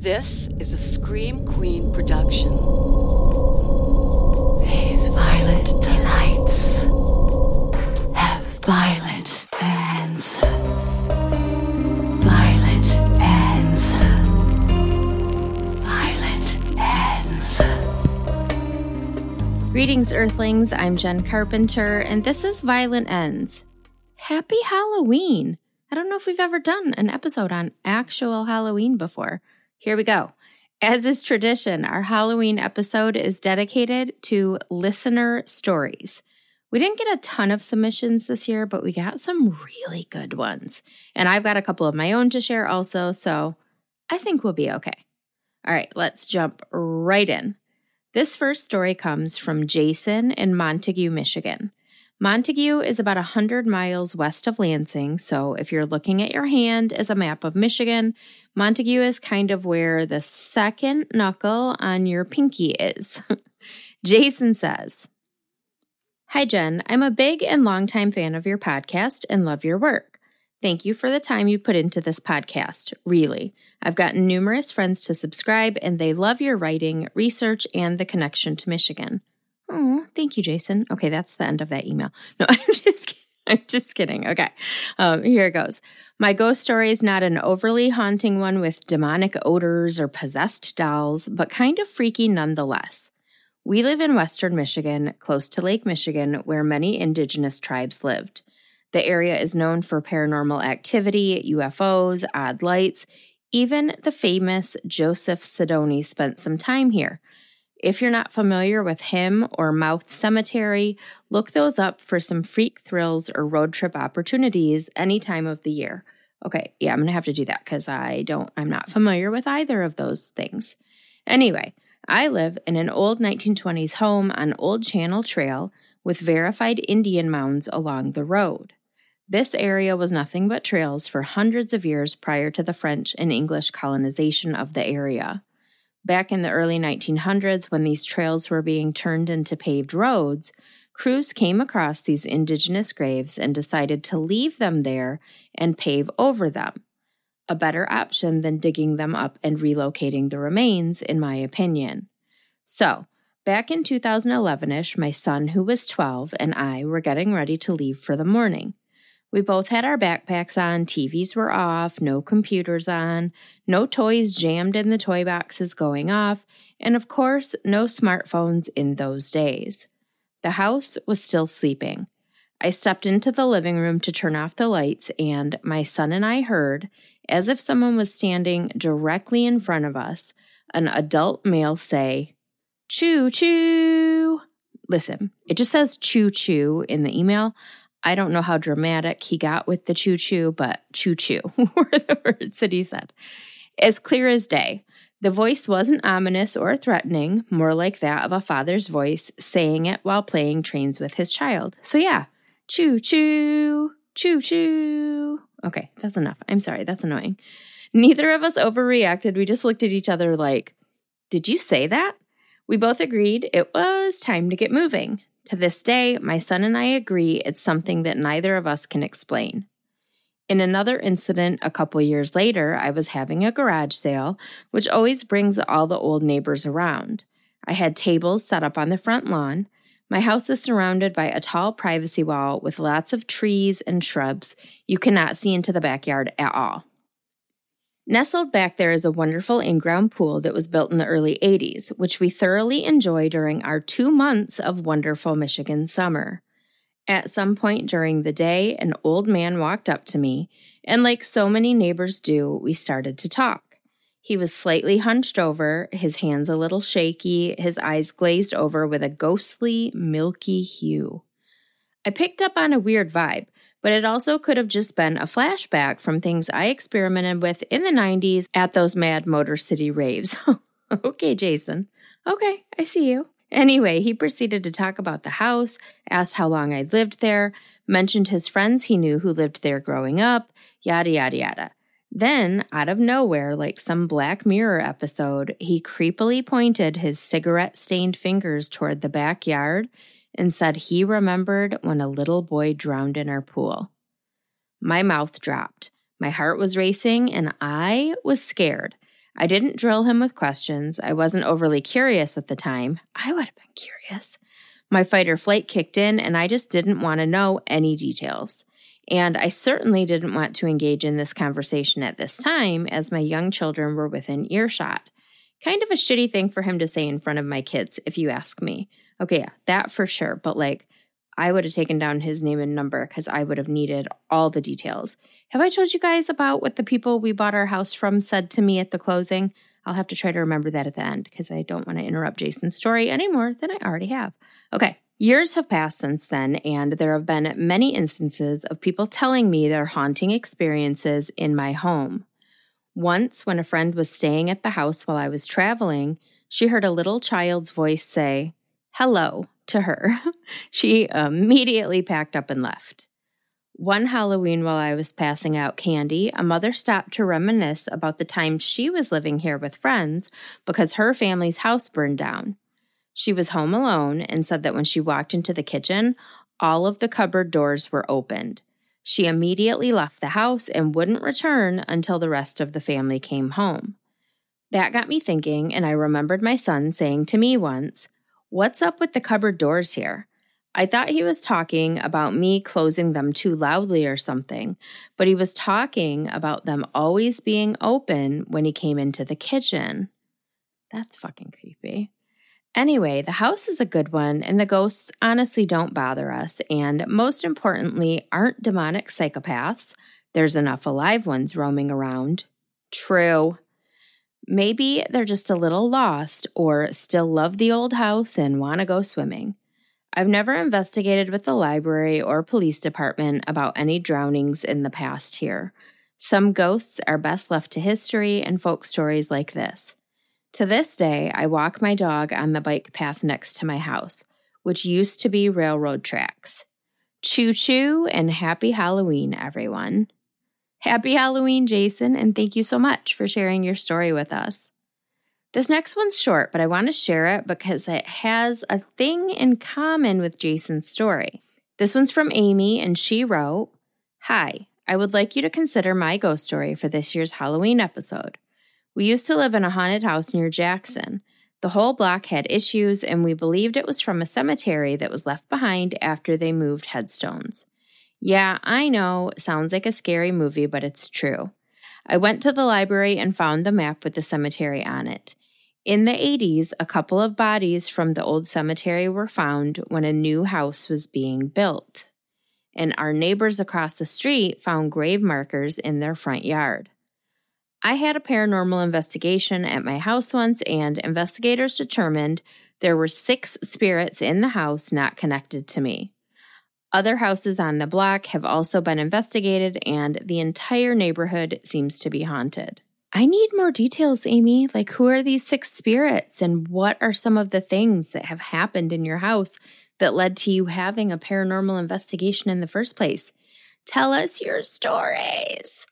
This is a Scream Queen production. These violent delights have violent ends. Violent ends. Violent ends. Greetings, Earthlings. I'm Jen Carpenter, and this is Violent Ends. Happy Halloween! I don't know if we've ever done an episode on actual Halloween before. Here we go. As is tradition, our Halloween episode is dedicated to listener stories. We didn't get a ton of submissions this year, but we got some really good ones. And I've got a couple of my own to share also, so I think we'll be okay. All right, let's jump right in. This first story comes from Jason in Montague, Michigan. Montague is about 100 miles west of Lansing, so if you're looking at your hand as a map of Michigan, Montague is kind of where the second knuckle on your pinky is. Jason says, Hi, Jen. I'm a big and longtime fan of your podcast and love your work. Thank you for the time you put into this podcast, really. I've gotten numerous friends to subscribe, and they love your writing, research, and the connection to Michigan. Oh, thank you, Jason. Okay, that's the end of that email. No, I'm just kidding. I'm just kidding. Okay, um, here it goes. My ghost story is not an overly haunting one with demonic odors or possessed dolls, but kind of freaky nonetheless. We live in western Michigan, close to Lake Michigan, where many indigenous tribes lived. The area is known for paranormal activity, UFOs, odd lights. Even the famous Joseph Sidoni spent some time here. If you're not familiar with him or Mouth Cemetery, look those up for some freak thrills or road trip opportunities any time of the year. Okay, yeah, I'm gonna have to do that because I don't, I'm not familiar with either of those things. Anyway, I live in an old 1920s home on Old Channel Trail with verified Indian mounds along the road. This area was nothing but trails for hundreds of years prior to the French and English colonization of the area. Back in the early 1900s, when these trails were being turned into paved roads, crews came across these indigenous graves and decided to leave them there and pave over them. A better option than digging them up and relocating the remains, in my opinion. So, back in 2011 ish, my son, who was 12, and I were getting ready to leave for the morning. We both had our backpacks on, TVs were off, no computers on, no toys jammed in the toy boxes going off, and of course, no smartphones in those days. The house was still sleeping. I stepped into the living room to turn off the lights, and my son and I heard, as if someone was standing directly in front of us, an adult male say, Choo choo. Listen, it just says choo choo in the email. I don't know how dramatic he got with the choo choo, but choo choo were the words that he said. As clear as day. The voice wasn't ominous or threatening, more like that of a father's voice saying it while playing trains with his child. So, yeah, choo choo, choo choo. Okay, that's enough. I'm sorry, that's annoying. Neither of us overreacted. We just looked at each other like, Did you say that? We both agreed it was time to get moving. To this day, my son and I agree it's something that neither of us can explain. In another incident a couple years later, I was having a garage sale, which always brings all the old neighbors around. I had tables set up on the front lawn. My house is surrounded by a tall privacy wall with lots of trees and shrubs. You cannot see into the backyard at all. Nestled back there is a wonderful in ground pool that was built in the early 80s, which we thoroughly enjoy during our two months of wonderful Michigan summer. At some point during the day, an old man walked up to me, and like so many neighbors do, we started to talk. He was slightly hunched over, his hands a little shaky, his eyes glazed over with a ghostly, milky hue. I picked up on a weird vibe but it also could have just been a flashback from things I experimented with in the 90s at those mad Motor City raves. okay, Jason. Okay, I see you. Anyway, he proceeded to talk about the house, asked how long I'd lived there, mentioned his friends he knew who lived there growing up, yada, yada, yada. Then, out of nowhere, like some Black Mirror episode, he creepily pointed his cigarette stained fingers toward the backyard and said he remembered when a little boy drowned in our pool. My mouth dropped. My heart was racing and I was scared. I didn't drill him with questions. I wasn't overly curious at the time. I would have been curious. My fight or flight kicked in, and I just didn't want to know any details. And I certainly didn't want to engage in this conversation at this time, as my young children were within earshot. Kind of a shitty thing for him to say in front of my kids, if you ask me. Okay, yeah, that for sure. But like, I would have taken down his name and number because I would have needed all the details. Have I told you guys about what the people we bought our house from said to me at the closing? I'll have to try to remember that at the end because I don't want to interrupt Jason's story any more than I already have. Okay, years have passed since then, and there have been many instances of people telling me their haunting experiences in my home. Once, when a friend was staying at the house while I was traveling, she heard a little child's voice say, Hello, to her. she immediately packed up and left. One Halloween, while I was passing out candy, a mother stopped to reminisce about the time she was living here with friends because her family's house burned down. She was home alone and said that when she walked into the kitchen, all of the cupboard doors were opened. She immediately left the house and wouldn't return until the rest of the family came home. That got me thinking, and I remembered my son saying to me once, What's up with the cupboard doors here? I thought he was talking about me closing them too loudly or something, but he was talking about them always being open when he came into the kitchen. That's fucking creepy. Anyway, the house is a good one, and the ghosts honestly don't bother us, and most importantly, aren't demonic psychopaths. There's enough alive ones roaming around. True. Maybe they're just a little lost or still love the old house and want to go swimming. I've never investigated with the library or police department about any drownings in the past here. Some ghosts are best left to history and folk stories like this. To this day, I walk my dog on the bike path next to my house, which used to be railroad tracks. Choo choo and happy Halloween, everyone. Happy Halloween, Jason, and thank you so much for sharing your story with us. This next one's short, but I want to share it because it has a thing in common with Jason's story. This one's from Amy, and she wrote Hi, I would like you to consider my ghost story for this year's Halloween episode. We used to live in a haunted house near Jackson. The whole block had issues, and we believed it was from a cemetery that was left behind after they moved headstones. Yeah, I know, sounds like a scary movie, but it's true. I went to the library and found the map with the cemetery on it. In the 80s, a couple of bodies from the old cemetery were found when a new house was being built. And our neighbors across the street found grave markers in their front yard. I had a paranormal investigation at my house once, and investigators determined there were six spirits in the house not connected to me. Other houses on the block have also been investigated, and the entire neighborhood seems to be haunted. I need more details, Amy. Like, who are these six spirits, and what are some of the things that have happened in your house that led to you having a paranormal investigation in the first place? Tell us your stories.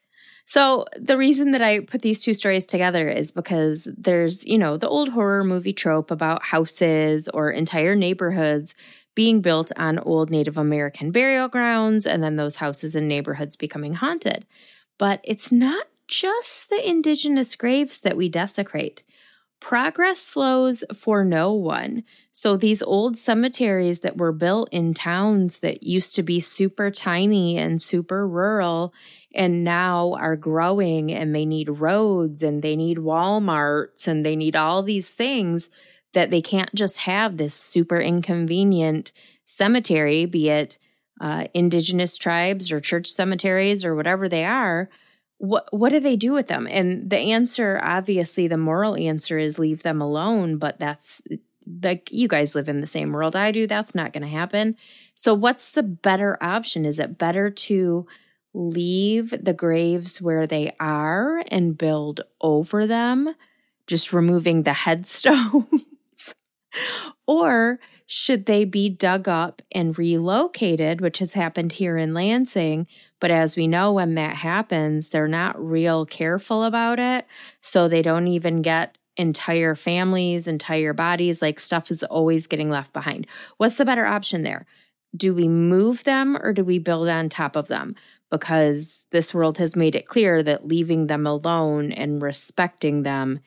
So, the reason that I put these two stories together is because there's, you know, the old horror movie trope about houses or entire neighborhoods being built on old Native American burial grounds and then those houses and neighborhoods becoming haunted. But it's not just the indigenous graves that we desecrate. Progress slows for no one. So, these old cemeteries that were built in towns that used to be super tiny and super rural and now are growing and they need roads and they need Walmarts and they need all these things that they can't just have this super inconvenient cemetery, be it uh, indigenous tribes or church cemeteries or whatever they are. What what do they do with them? And the answer, obviously, the moral answer is leave them alone. But that's like you guys live in the same world I do. That's not going to happen. So, what's the better option? Is it better to leave the graves where they are and build over them, just removing the headstone? Or should they be dug up and relocated, which has happened here in Lansing? But as we know, when that happens, they're not real careful about it. So they don't even get entire families, entire bodies, like stuff is always getting left behind. What's the better option there? Do we move them or do we build on top of them? because this world has made it clear that leaving them alone and respecting them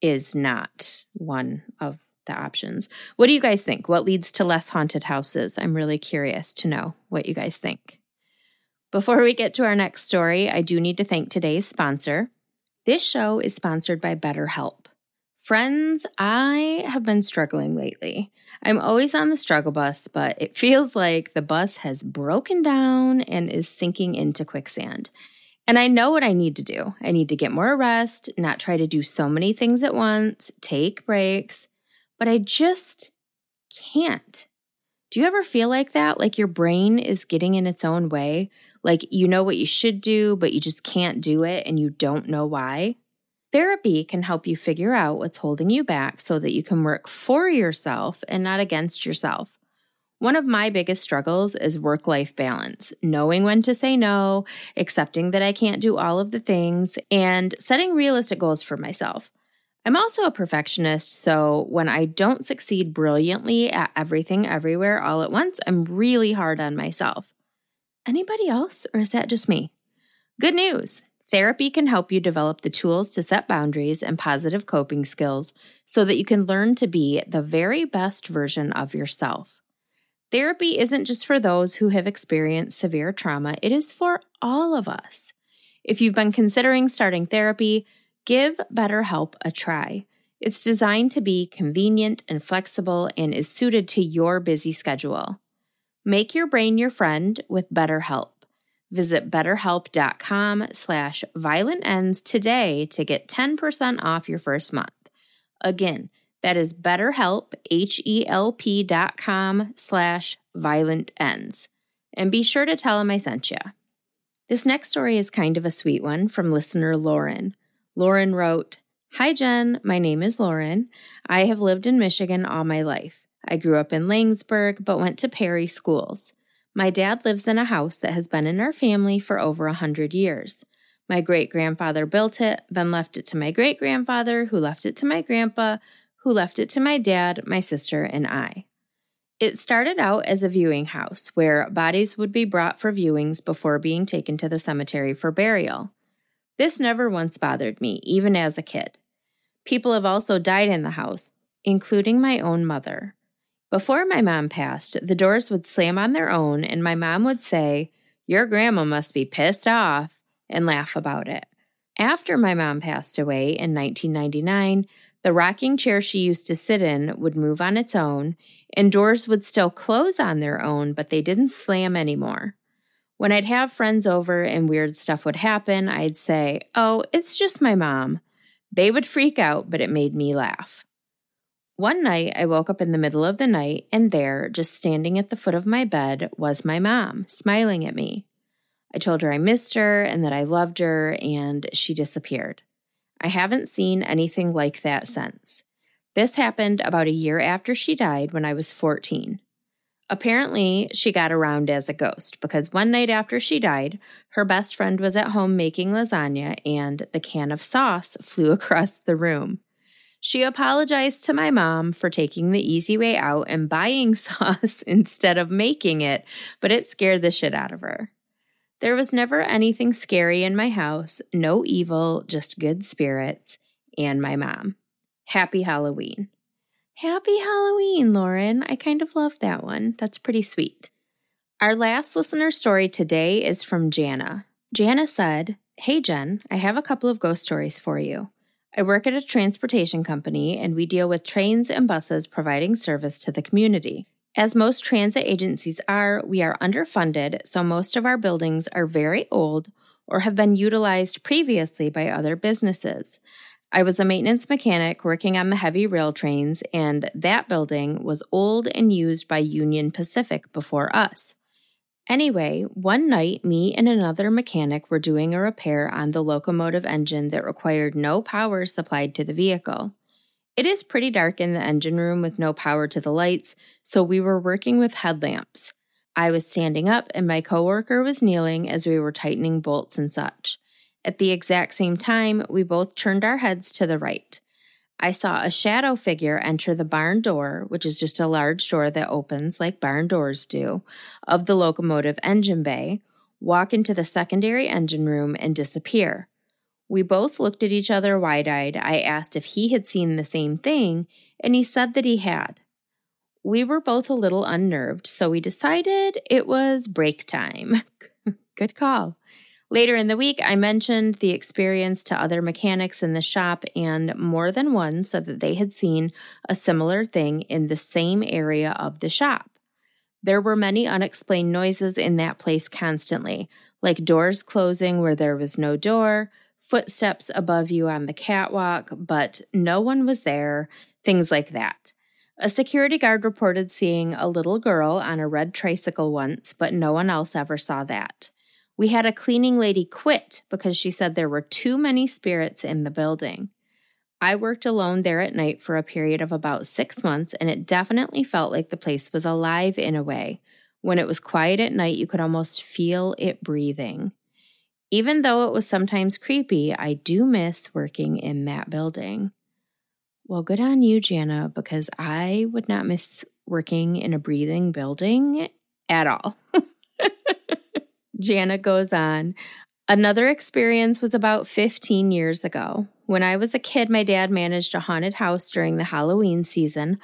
is not one of the options. What do you guys think? What leads to less haunted houses? I'm really curious to know what you guys think. Before we get to our next story, I do need to thank today's sponsor. This show is sponsored by BetterHelp. Friends, I have been struggling lately. I'm always on the struggle bus, but it feels like the bus has broken down and is sinking into quicksand. And I know what I need to do. I need to get more rest, not try to do so many things at once, take breaks, but I just can't. Do you ever feel like that? Like your brain is getting in its own way? Like you know what you should do, but you just can't do it and you don't know why? Therapy can help you figure out what's holding you back so that you can work for yourself and not against yourself. One of my biggest struggles is work life balance, knowing when to say no, accepting that I can't do all of the things, and setting realistic goals for myself. I'm also a perfectionist, so when I don't succeed brilliantly at everything everywhere all at once, I'm really hard on myself. Anybody else, or is that just me? Good news! Therapy can help you develop the tools to set boundaries and positive coping skills so that you can learn to be the very best version of yourself. Therapy isn't just for those who have experienced severe trauma, it is for all of us. If you've been considering starting therapy, give BetterHelp a try. It's designed to be convenient and flexible and is suited to your busy schedule. Make your brain your friend with BetterHelp. Visit betterhelp.com slash violentends today to get 10% off your first month. Again, that is betterhelp, H-E-L-P dot com slash violentends. And be sure to tell them I sent you. This next story is kind of a sweet one from listener Lauren. Lauren wrote, Hi Jen, my name is Lauren. I have lived in Michigan all my life. I grew up in Laingsburg, but went to Perry schools. My dad lives in a house that has been in our family for over a hundred years. My great grandfather built it, then left it to my great grandfather, who left it to my grandpa, who left it to my dad, my sister, and I. It started out as a viewing house where bodies would be brought for viewings before being taken to the cemetery for burial. This never once bothered me, even as a kid. People have also died in the house, including my own mother. Before my mom passed, the doors would slam on their own, and my mom would say, Your grandma must be pissed off, and laugh about it. After my mom passed away in 1999, the rocking chair she used to sit in would move on its own, and doors would still close on their own, but they didn't slam anymore. When I'd have friends over and weird stuff would happen, I'd say, Oh, it's just my mom. They would freak out, but it made me laugh. One night, I woke up in the middle of the night, and there, just standing at the foot of my bed, was my mom, smiling at me. I told her I missed her and that I loved her, and she disappeared. I haven't seen anything like that since. This happened about a year after she died when I was 14. Apparently, she got around as a ghost because one night after she died, her best friend was at home making lasagna and the can of sauce flew across the room. She apologized to my mom for taking the easy way out and buying sauce instead of making it, but it scared the shit out of her. There was never anything scary in my house, no evil, just good spirits, and my mom. Happy Halloween. Happy Halloween, Lauren. I kind of love that one. That's pretty sweet. Our last listener story today is from Jana. Jana said, Hey Jen, I have a couple of ghost stories for you. I work at a transportation company and we deal with trains and buses providing service to the community. As most transit agencies are, we are underfunded, so most of our buildings are very old or have been utilized previously by other businesses. I was a maintenance mechanic working on the heavy rail trains, and that building was old and used by Union Pacific before us. Anyway, one night, me and another mechanic were doing a repair on the locomotive engine that required no power supplied to the vehicle. It is pretty dark in the engine room with no power to the lights, so we were working with headlamps. I was standing up and my coworker was kneeling as we were tightening bolts and such. At the exact same time, we both turned our heads to the right. I saw a shadow figure enter the barn door, which is just a large door that opens like barn doors do, of the locomotive engine bay, walk into the secondary engine room, and disappear. We both looked at each other wide eyed. I asked if he had seen the same thing, and he said that he had. We were both a little unnerved, so we decided it was break time. Good call. Later in the week, I mentioned the experience to other mechanics in the shop, and more than one said that they had seen a similar thing in the same area of the shop. There were many unexplained noises in that place constantly, like doors closing where there was no door, footsteps above you on the catwalk, but no one was there, things like that. A security guard reported seeing a little girl on a red tricycle once, but no one else ever saw that. We had a cleaning lady quit because she said there were too many spirits in the building. I worked alone there at night for a period of about six months, and it definitely felt like the place was alive in a way. When it was quiet at night, you could almost feel it breathing. Even though it was sometimes creepy, I do miss working in that building. Well, good on you, Jana, because I would not miss working in a breathing building at all. Jana goes on. Another experience was about 15 years ago. When I was a kid, my dad managed a haunted house during the Halloween season.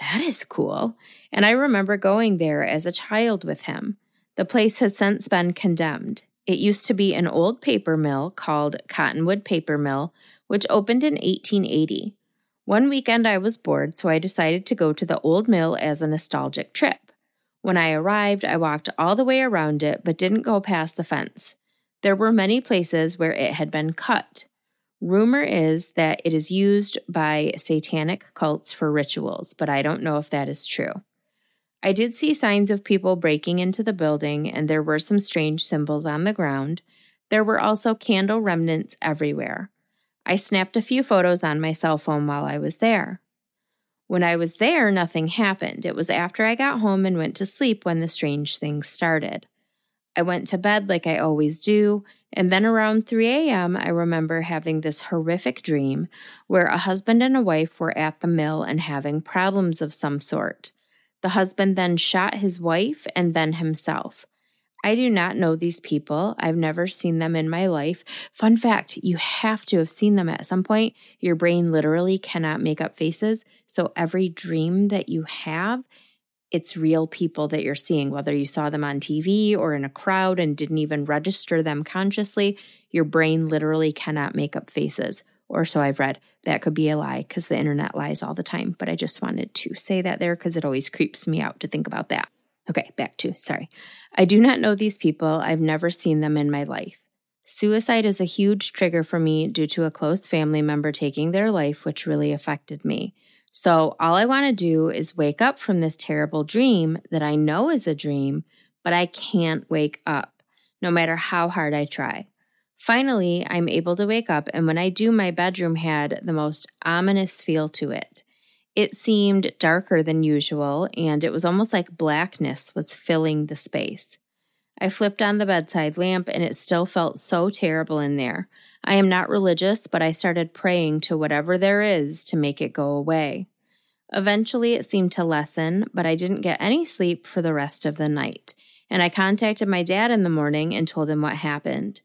That is cool. And I remember going there as a child with him. The place has since been condemned. It used to be an old paper mill called Cottonwood Paper Mill, which opened in 1880. One weekend I was bored, so I decided to go to the old mill as a nostalgic trip. When I arrived, I walked all the way around it but didn't go past the fence. There were many places where it had been cut. Rumor is that it is used by satanic cults for rituals, but I don't know if that is true. I did see signs of people breaking into the building, and there were some strange symbols on the ground. There were also candle remnants everywhere. I snapped a few photos on my cell phone while I was there. When I was there, nothing happened. It was after I got home and went to sleep when the strange things started. I went to bed like I always do, and then around 3 a.m., I remember having this horrific dream where a husband and a wife were at the mill and having problems of some sort. The husband then shot his wife and then himself. I do not know these people. I've never seen them in my life. Fun fact you have to have seen them at some point. Your brain literally cannot make up faces. So every dream that you have, it's real people that you're seeing, whether you saw them on TV or in a crowd and didn't even register them consciously. Your brain literally cannot make up faces. Or so I've read. That could be a lie because the internet lies all the time. But I just wanted to say that there because it always creeps me out to think about that. Okay, back to sorry. I do not know these people. I've never seen them in my life. Suicide is a huge trigger for me due to a close family member taking their life, which really affected me. So, all I want to do is wake up from this terrible dream that I know is a dream, but I can't wake up, no matter how hard I try. Finally, I'm able to wake up, and when I do, my bedroom had the most ominous feel to it. It seemed darker than usual, and it was almost like blackness was filling the space. I flipped on the bedside lamp, and it still felt so terrible in there. I am not religious, but I started praying to whatever there is to make it go away. Eventually, it seemed to lessen, but I didn't get any sleep for the rest of the night, and I contacted my dad in the morning and told him what happened.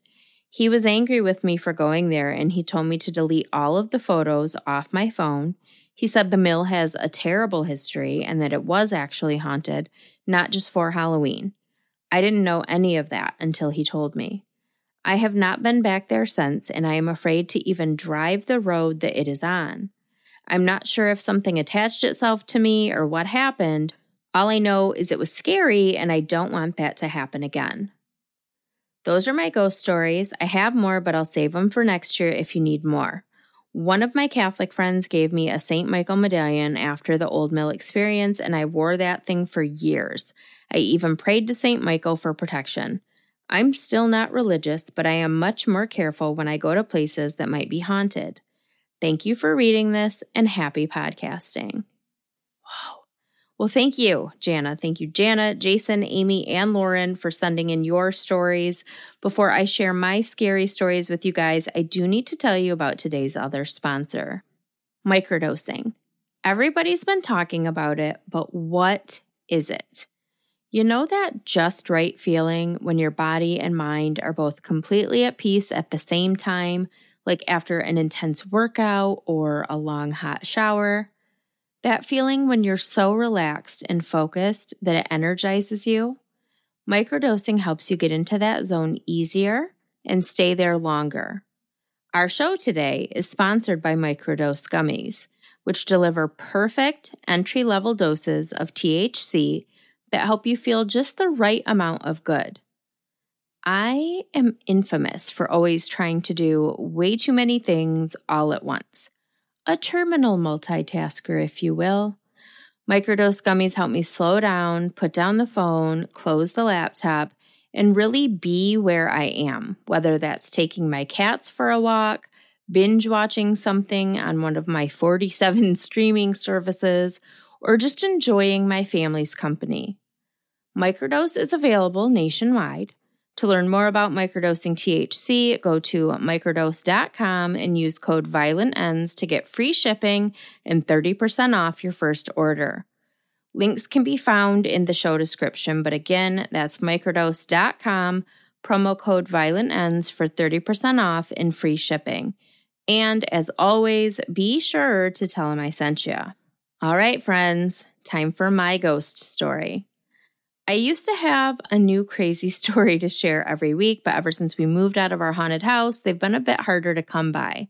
He was angry with me for going there, and he told me to delete all of the photos off my phone he said the mill has a terrible history and that it was actually haunted, not just for Halloween. I didn't know any of that until he told me. I have not been back there since, and I am afraid to even drive the road that it is on. I'm not sure if something attached itself to me or what happened. All I know is it was scary, and I don't want that to happen again. Those are my ghost stories. I have more, but I'll save them for next year if you need more. One of my Catholic friends gave me a St. Michael medallion after the Old Mill experience, and I wore that thing for years. I even prayed to St. Michael for protection. I'm still not religious, but I am much more careful when I go to places that might be haunted. Thank you for reading this and happy podcasting. Wow. Well, thank you, Jana. Thank you, Jana, Jason, Amy, and Lauren for sending in your stories. Before I share my scary stories with you guys, I do need to tell you about today's other sponsor microdosing. Everybody's been talking about it, but what is it? You know that just right feeling when your body and mind are both completely at peace at the same time, like after an intense workout or a long hot shower? That feeling when you're so relaxed and focused that it energizes you? Microdosing helps you get into that zone easier and stay there longer. Our show today is sponsored by Microdose Gummies, which deliver perfect entry level doses of THC that help you feel just the right amount of good. I am infamous for always trying to do way too many things all at once. A terminal multitasker, if you will. Microdose gummies help me slow down, put down the phone, close the laptop, and really be where I am, whether that's taking my cats for a walk, binge watching something on one of my 47 streaming services, or just enjoying my family's company. Microdose is available nationwide. To learn more about microdosing THC, go to microdose.com and use code VIOLENTENDS to get free shipping and 30% off your first order. Links can be found in the show description, but again, that's microdose.com, promo code VIOLENTENDS for 30% off and free shipping. And as always, be sure to tell them I sent you. All right, friends, time for my ghost story. I used to have a new crazy story to share every week, but ever since we moved out of our haunted house, they've been a bit harder to come by.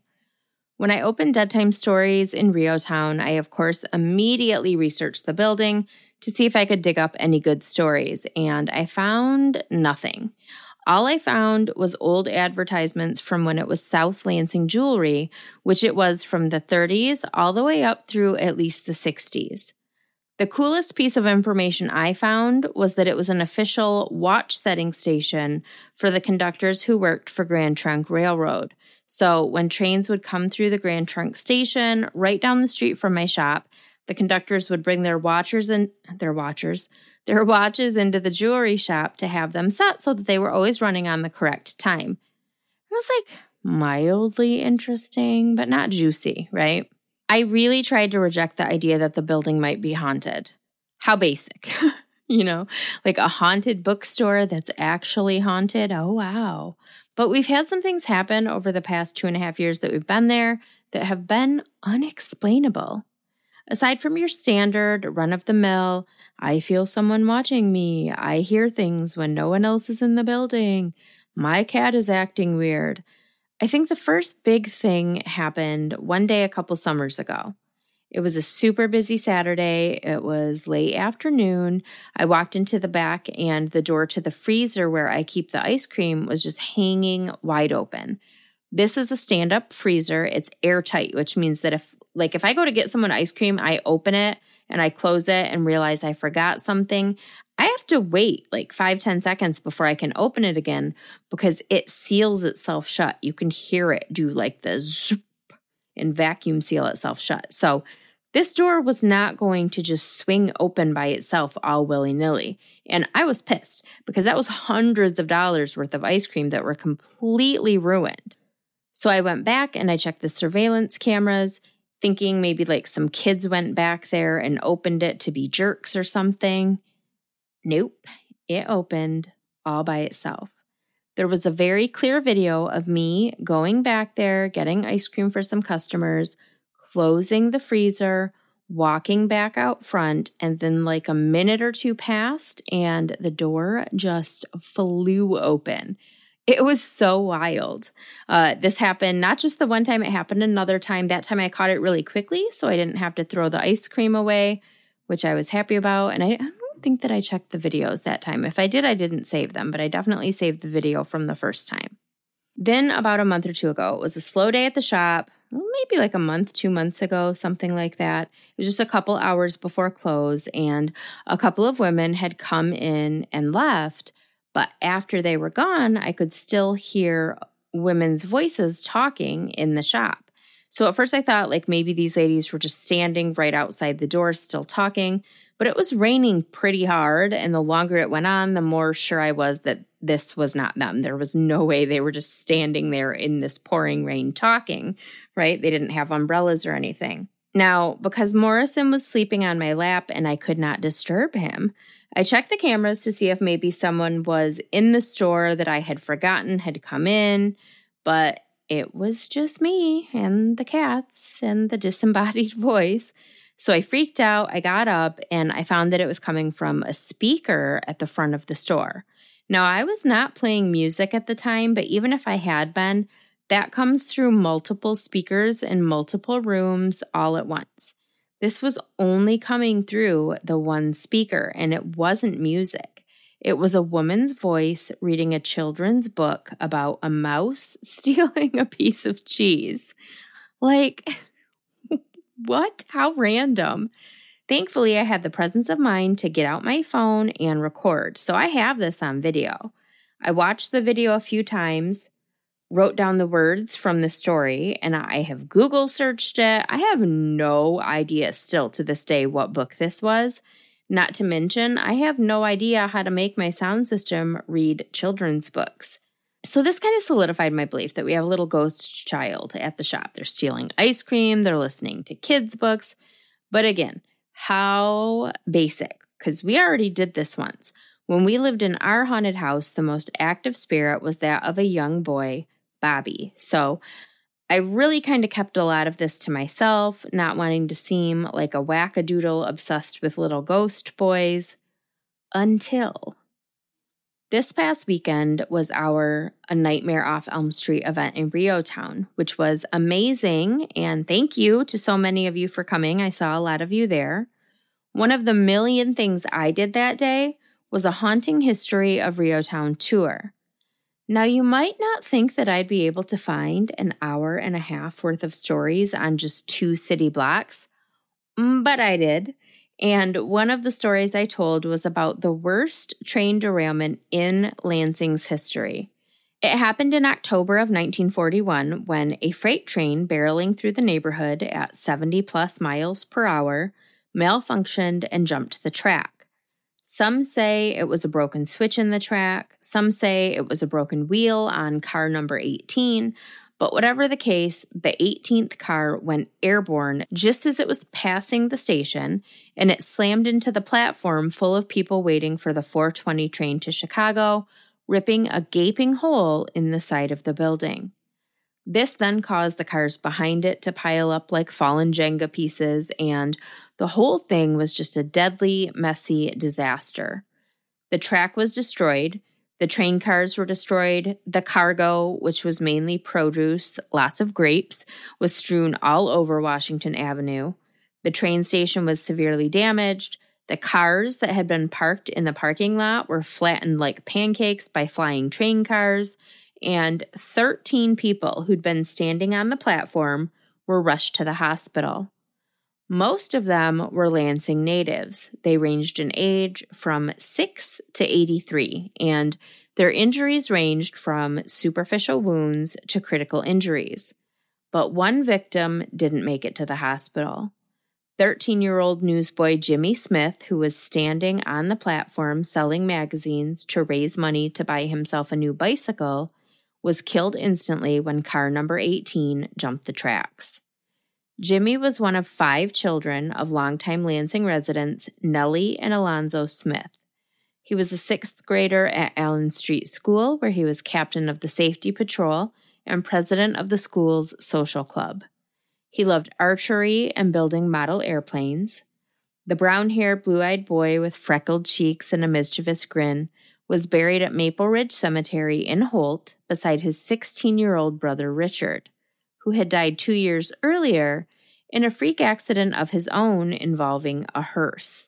When I opened Dead Time Stories in REO Town, I of course immediately researched the building to see if I could dig up any good stories, and I found nothing. All I found was old advertisements from when it was South Lansing Jewelry, which it was from the 30s all the way up through at least the 60s. The coolest piece of information I found was that it was an official watch setting station for the conductors who worked for Grand Trunk Railroad. So when trains would come through the Grand Trunk station right down the street from my shop, the conductors would bring their watchers and their watchers, their watches into the jewelry shop to have them set so that they were always running on the correct time. And it's like mildly interesting, but not juicy, right? I really tried to reject the idea that the building might be haunted. How basic, you know, like a haunted bookstore that's actually haunted. Oh, wow. But we've had some things happen over the past two and a half years that we've been there that have been unexplainable. Aside from your standard run of the mill, I feel someone watching me, I hear things when no one else is in the building, my cat is acting weird. I think the first big thing happened one day a couple summers ago. It was a super busy Saturday. It was late afternoon. I walked into the back, and the door to the freezer where I keep the ice cream was just hanging wide open. This is a stand up freezer. It's airtight, which means that if, like, if I go to get someone ice cream, I open it and I close it and realize I forgot something, I have to wait like five ten seconds before I can open it again because it seals itself shut. You can hear it do like the zoop and vacuum seal itself shut. So this door was not going to just swing open by itself all willy nilly. And I was pissed because that was hundreds of dollars worth of ice cream that were completely ruined. So I went back and I checked the surveillance cameras, thinking maybe like some kids went back there and opened it to be jerks or something. Nope, it opened all by itself. There was a very clear video of me going back there, getting ice cream for some customers, closing the freezer, walking back out front, and then like a minute or two passed, and the door just flew open. It was so wild. Uh, this happened not just the one time, it happened another time. That time I caught it really quickly, so I didn't have to throw the ice cream away, which I was happy about. And I, think that I checked the videos that time. If I did, I didn't save them, but I definitely saved the video from the first time. Then, about a month or two ago, it was a slow day at the shop, maybe like a month, two months ago, something like that. It was just a couple hours before close, and a couple of women had come in and left. But after they were gone, I could still hear women's voices talking in the shop. So at first I thought like maybe these ladies were just standing right outside the door still talking, but it was raining pretty hard. And the longer it went on, the more sure I was that this was not them. There was no way they were just standing there in this pouring rain talking, right? They didn't have umbrellas or anything. Now, because Morrison was sleeping on my lap and I could not disturb him, I checked the cameras to see if maybe someone was in the store that I had forgotten had come in, but it was just me and the cats and the disembodied voice. So I freaked out. I got up and I found that it was coming from a speaker at the front of the store. Now, I was not playing music at the time, but even if I had been, that comes through multiple speakers in multiple rooms all at once. This was only coming through the one speaker, and it wasn't music. It was a woman's voice reading a children's book about a mouse stealing a piece of cheese. Like, what? How random. Thankfully, I had the presence of mind to get out my phone and record, so I have this on video. I watched the video a few times, wrote down the words from the story, and I have Google searched it. I have no idea still to this day what book this was. Not to mention, I have no idea how to make my sound system read children's books. So, this kind of solidified my belief that we have a little ghost child at the shop. They're stealing ice cream, they're listening to kids' books. But again, how basic, because we already did this once. When we lived in our haunted house, the most active spirit was that of a young boy Bobby. So I really kind of kept a lot of this to myself, not wanting to seem like a wackadoodle obsessed with little ghost boys until this past weekend was our A Nightmare Off Elm Street event in REO Town, which was amazing. And thank you to so many of you for coming. I saw a lot of you there. One of the million things I did that day was a haunting history of REO Town tour. Now, you might not think that I'd be able to find an hour and a half worth of stories on just two city blocks, mm, but I did. And one of the stories I told was about the worst train derailment in Lansing's history. It happened in October of 1941 when a freight train barreling through the neighborhood at 70 plus miles per hour malfunctioned and jumped the track. Some say it was a broken switch in the track. Some say it was a broken wheel on car number 18. But whatever the case, the 18th car went airborne just as it was passing the station, and it slammed into the platform full of people waiting for the 420 train to Chicago, ripping a gaping hole in the side of the building. This then caused the cars behind it to pile up like fallen Jenga pieces, and the whole thing was just a deadly, messy disaster. The track was destroyed. The train cars were destroyed. The cargo, which was mainly produce, lots of grapes, was strewn all over Washington Avenue. The train station was severely damaged. The cars that had been parked in the parking lot were flattened like pancakes by flying train cars, and 13 people who'd been standing on the platform were rushed to the hospital. Most of them were Lansing natives. They ranged in age from 6 to 83, and their injuries ranged from superficial wounds to critical injuries. But one victim didn't make it to the hospital. 13 year old newsboy Jimmy Smith, who was standing on the platform selling magazines to raise money to buy himself a new bicycle, was killed instantly when car number 18 jumped the tracks. Jimmy was one of five children of longtime Lansing residents Nellie and Alonzo Smith. He was a sixth grader at Allen Street School, where he was captain of the safety patrol and president of the school's social club. He loved archery and building model airplanes. The brown haired, blue eyed boy with freckled cheeks and a mischievous grin was buried at Maple Ridge Cemetery in Holt beside his 16 year old brother Richard who had died two years earlier in a freak accident of his own involving a hearse.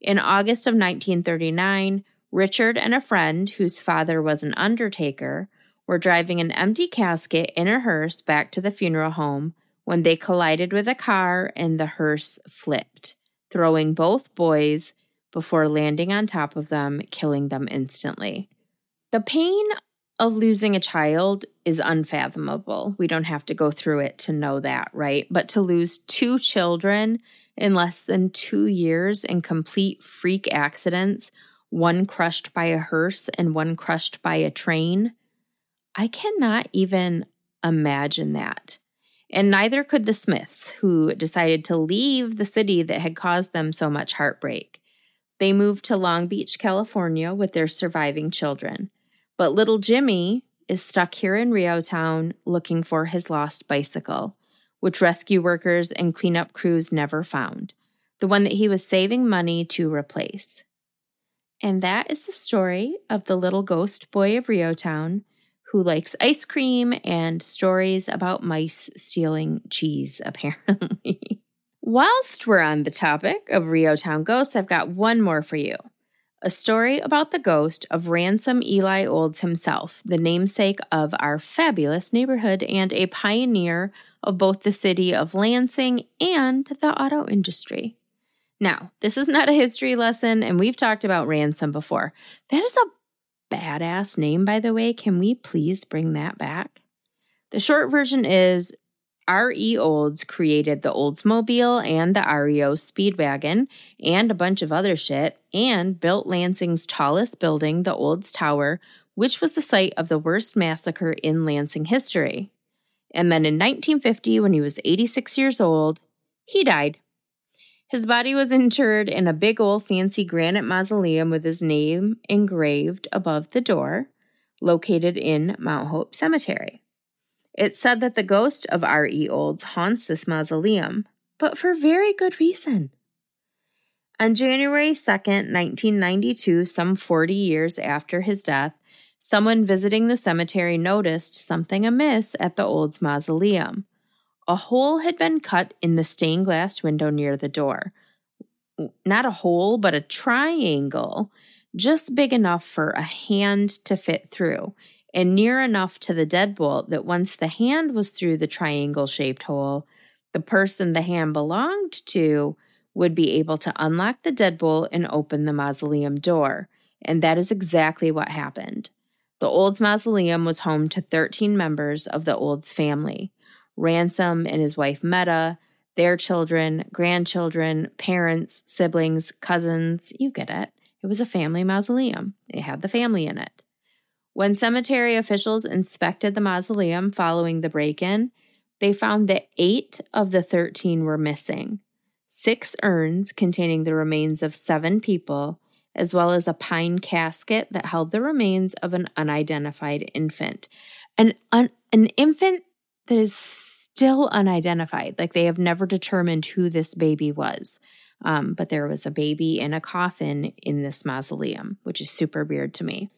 In August of 1939, Richard and a friend, whose father was an undertaker, were driving an empty casket in a hearse back to the funeral home when they collided with a car and the hearse flipped, throwing both boys before landing on top of them, killing them instantly. The pain of losing a child is unfathomable. We don't have to go through it to know that, right? But to lose two children in less than two years in complete freak accidents, one crushed by a hearse and one crushed by a train, I cannot even imagine that. And neither could the Smiths, who decided to leave the city that had caused them so much heartbreak. They moved to Long Beach, California with their surviving children. But little Jimmy is stuck here in REO Town looking for his lost bicycle, which rescue workers and cleanup crews never found, the one that he was saving money to replace. And that is the story of the little ghost boy of REO Town who likes ice cream and stories about mice stealing cheese, apparently. Whilst we're on the topic of Rio Town ghosts, I've got one more for you. A story about the ghost of Ransom Eli Olds himself, the namesake of our fabulous neighborhood and a pioneer of both the city of Lansing and the auto industry. Now, this is not a history lesson, and we've talked about Ransom before. That is a badass name, by the way. Can we please bring that back? The short version is R.E. Olds created the Oldsmobile and the REO Speedwagon and a bunch of other shit and built Lansing's tallest building, the Olds Tower, which was the site of the worst massacre in Lansing history. And then in 1950, when he was 86 years old, he died. His body was interred in a big old fancy granite mausoleum with his name engraved above the door, located in Mount Hope Cemetery. It's said that the ghost of R.E. Olds haunts this mausoleum, but for very good reason. On January 2nd, 1992, some 40 years after his death, someone visiting the cemetery noticed something amiss at the Olds mausoleum. A hole had been cut in the stained glass window near the door. Not a hole, but a triangle, just big enough for a hand to fit through, and near enough to the deadbolt that once the hand was through the triangle shaped hole, the person the hand belonged to would be able to unlock the deadbolt and open the mausoleum door. And that is exactly what happened. The Olds Mausoleum was home to 13 members of the Olds family. Ransom and his wife Meta, their children, grandchildren, parents, siblings, cousins, you get it. It was a family mausoleum. It had the family in it. When cemetery officials inspected the mausoleum following the break in, they found that eight of the 13 were missing. Six urns containing the remains of seven people, as well as a pine casket that held the remains of an unidentified infant. An, un, an infant that is still unidentified. Like they have never determined who this baby was. Um, but there was a baby in a coffin in this mausoleum, which is super weird to me.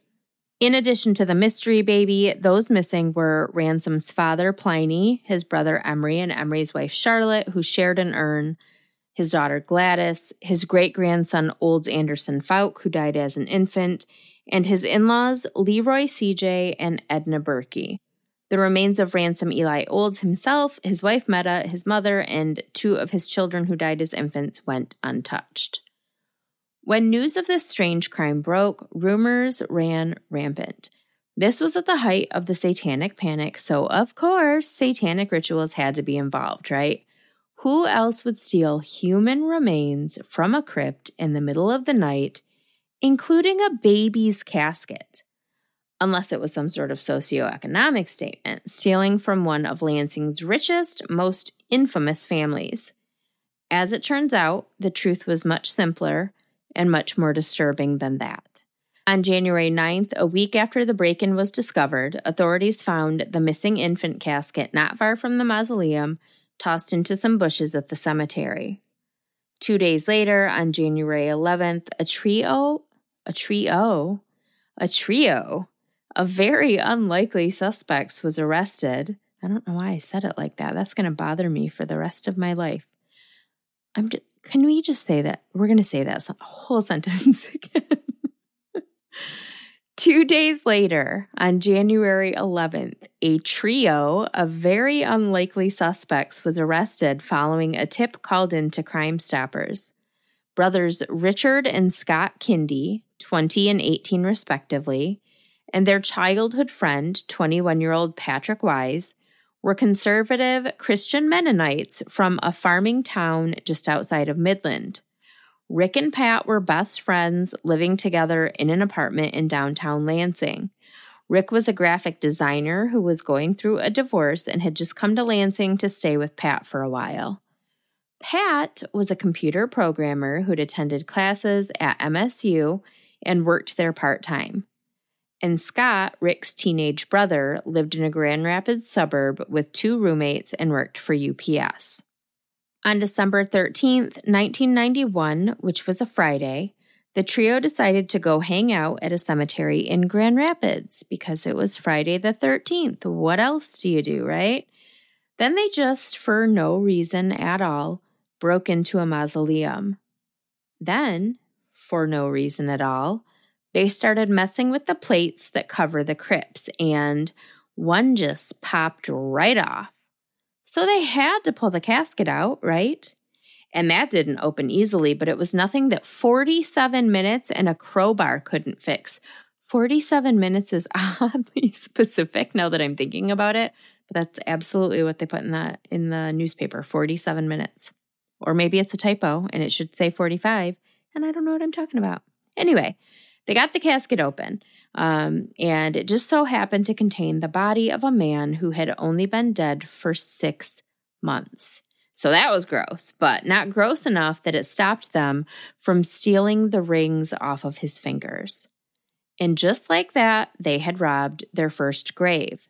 In addition to the mystery baby, those missing were Ransom's father, Pliny, his brother Emery, and Emery's wife Charlotte, who shared an urn, his daughter Gladys, his great grandson Olds Anderson Fouke, who died as an infant, and his in laws Leroy CJ and Edna Berkey. The remains of Ransom Eli Olds himself, his wife Meta, his mother, and two of his children who died as infants went untouched. When news of this strange crime broke, rumors ran rampant. This was at the height of the satanic panic, so of course, satanic rituals had to be involved, right? Who else would steal human remains from a crypt in the middle of the night, including a baby's casket? unless it was some sort of socioeconomic statement, stealing from one of Lansing's richest, most infamous families. As it turns out, the truth was much simpler and much more disturbing than that. On January 9th, a week after the break in was discovered, authorities found the missing infant casket not far from the mausoleum, tossed into some bushes at the cemetery. Two days later, on January 11th, a trio, a trio, a trio of very unlikely suspects was arrested. I don't know why I said it like that. That's going to bother me for the rest of my life. I'm just, can we just say that? We're going to say that whole sentence again. Two days later, on January 11th, a trio of very unlikely suspects was arrested following a tip called in to Crime Stoppers. Brothers Richard and Scott Kindy, 20 and 18 respectively, and their childhood friend, 21 year old Patrick Wise, were conservative Christian Mennonites from a farming town just outside of Midland. Rick and Pat were best friends living together in an apartment in downtown Lansing. Rick was a graphic designer who was going through a divorce and had just come to Lansing to stay with Pat for a while. Pat was a computer programmer who'd attended classes at MSU and worked there part time. And Scott, Rick's teenage brother, lived in a Grand Rapids suburb with two roommates and worked for UPS. On December 13th, 1991, which was a Friday, the trio decided to go hang out at a cemetery in Grand Rapids because it was Friday the 13th. What else do you do, right? Then they just, for no reason at all, broke into a mausoleum. Then, for no reason at all, they started messing with the plates that cover the crypts, and one just popped right off. So they had to pull the casket out, right? And that didn't open easily, but it was nothing that 47 minutes and a crowbar couldn't fix. 47 minutes is oddly specific now that I'm thinking about it, but that's absolutely what they put in the in the newspaper, 47 minutes. Or maybe it's a typo and it should say 45, and I don't know what I'm talking about. Anyway, they got the casket open, um, and it just so happened to contain the body of a man who had only been dead for six months. So that was gross, but not gross enough that it stopped them from stealing the rings off of his fingers. And just like that, they had robbed their first grave.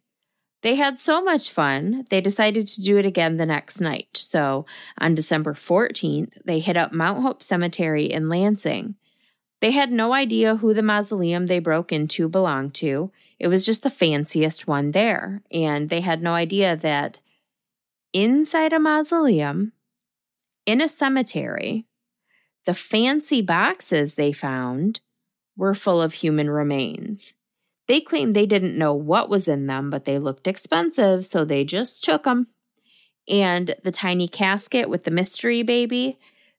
They had so much fun, they decided to do it again the next night. So on December 14th, they hit up Mount Hope Cemetery in Lansing. They had no idea who the mausoleum they broke into belonged to. It was just the fanciest one there. And they had no idea that inside a mausoleum, in a cemetery, the fancy boxes they found were full of human remains. They claimed they didn't know what was in them, but they looked expensive, so they just took them. And the tiny casket with the mystery baby,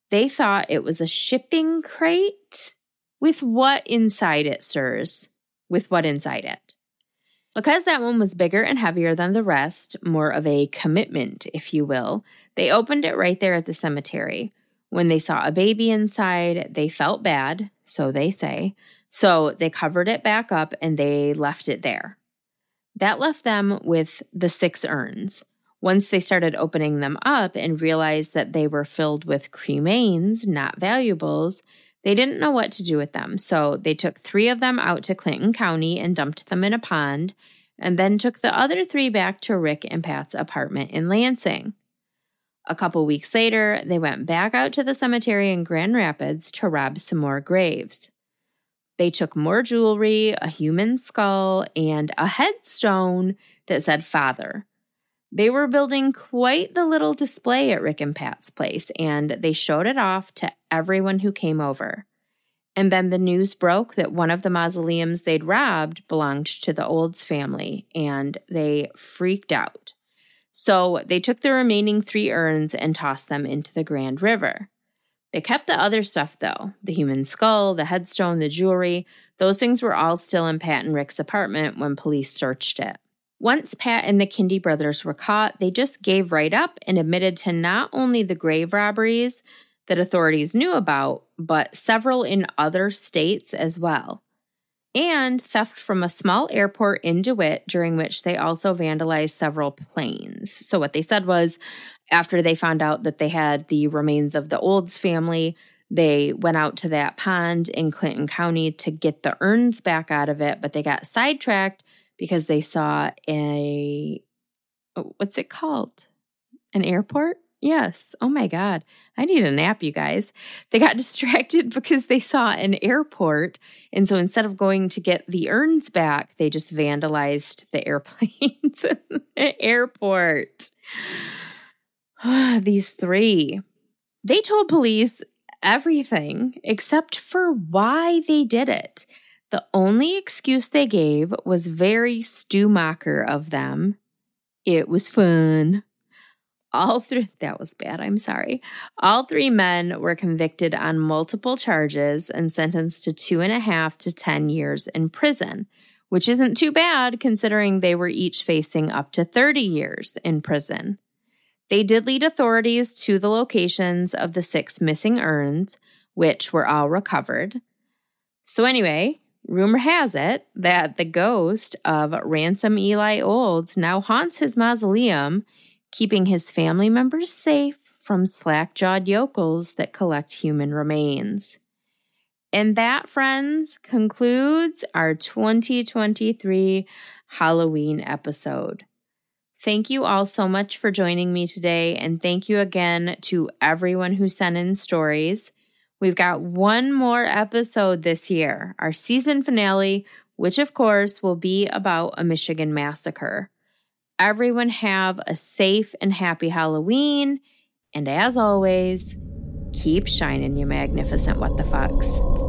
they thought it was a shipping crate with what inside it, sirs? With what inside it? Because that one was bigger and heavier than the rest, more of a commitment, if you will, they opened it right there at the cemetery. When they saw a baby inside, they felt bad, so they say. So they covered it back up and they left it there. That left them with the six urns. Once they started opening them up and realized that they were filled with cremains, not valuables, they didn't know what to do with them, so they took three of them out to Clinton County and dumped them in a pond, and then took the other three back to Rick and Pat's apartment in Lansing. A couple weeks later, they went back out to the cemetery in Grand Rapids to rob some more graves. They took more jewelry, a human skull, and a headstone that said father. They were building quite the little display at Rick and Pat's place, and they showed it off to everyone who came over. And then the news broke that one of the mausoleums they'd robbed belonged to the Olds family, and they freaked out. So they took the remaining three urns and tossed them into the Grand River. They kept the other stuff, though the human skull, the headstone, the jewelry. Those things were all still in Pat and Rick's apartment when police searched it. Once Pat and the Kindy brothers were caught, they just gave right up and admitted to not only the grave robberies that authorities knew about, but several in other states as well. And theft from a small airport in DeWitt, during which they also vandalized several planes. So, what they said was after they found out that they had the remains of the Olds family, they went out to that pond in Clinton County to get the urns back out of it, but they got sidetracked because they saw a oh, what's it called? An airport? Yes. Oh my God. I need a nap, you guys. They got distracted because they saw an airport. And so instead of going to get the urns back, they just vandalized the airplanes the airport. These three. They told police everything except for why they did it. The only excuse they gave was very Stumacher of them. It was fun. All three, that was bad, I'm sorry. All three men were convicted on multiple charges and sentenced to two and a half to 10 years in prison, which isn't too bad considering they were each facing up to 30 years in prison. They did lead authorities to the locations of the six missing urns, which were all recovered. So, anyway, Rumor has it that the ghost of Ransom Eli Olds now haunts his mausoleum, keeping his family members safe from slack jawed yokels that collect human remains. And that, friends, concludes our 2023 Halloween episode. Thank you all so much for joining me today, and thank you again to everyone who sent in stories. We've got one more episode this year, our season finale, which of course will be about a Michigan massacre. Everyone have a safe and happy Halloween, and as always, keep shining, you magnificent what the fucks.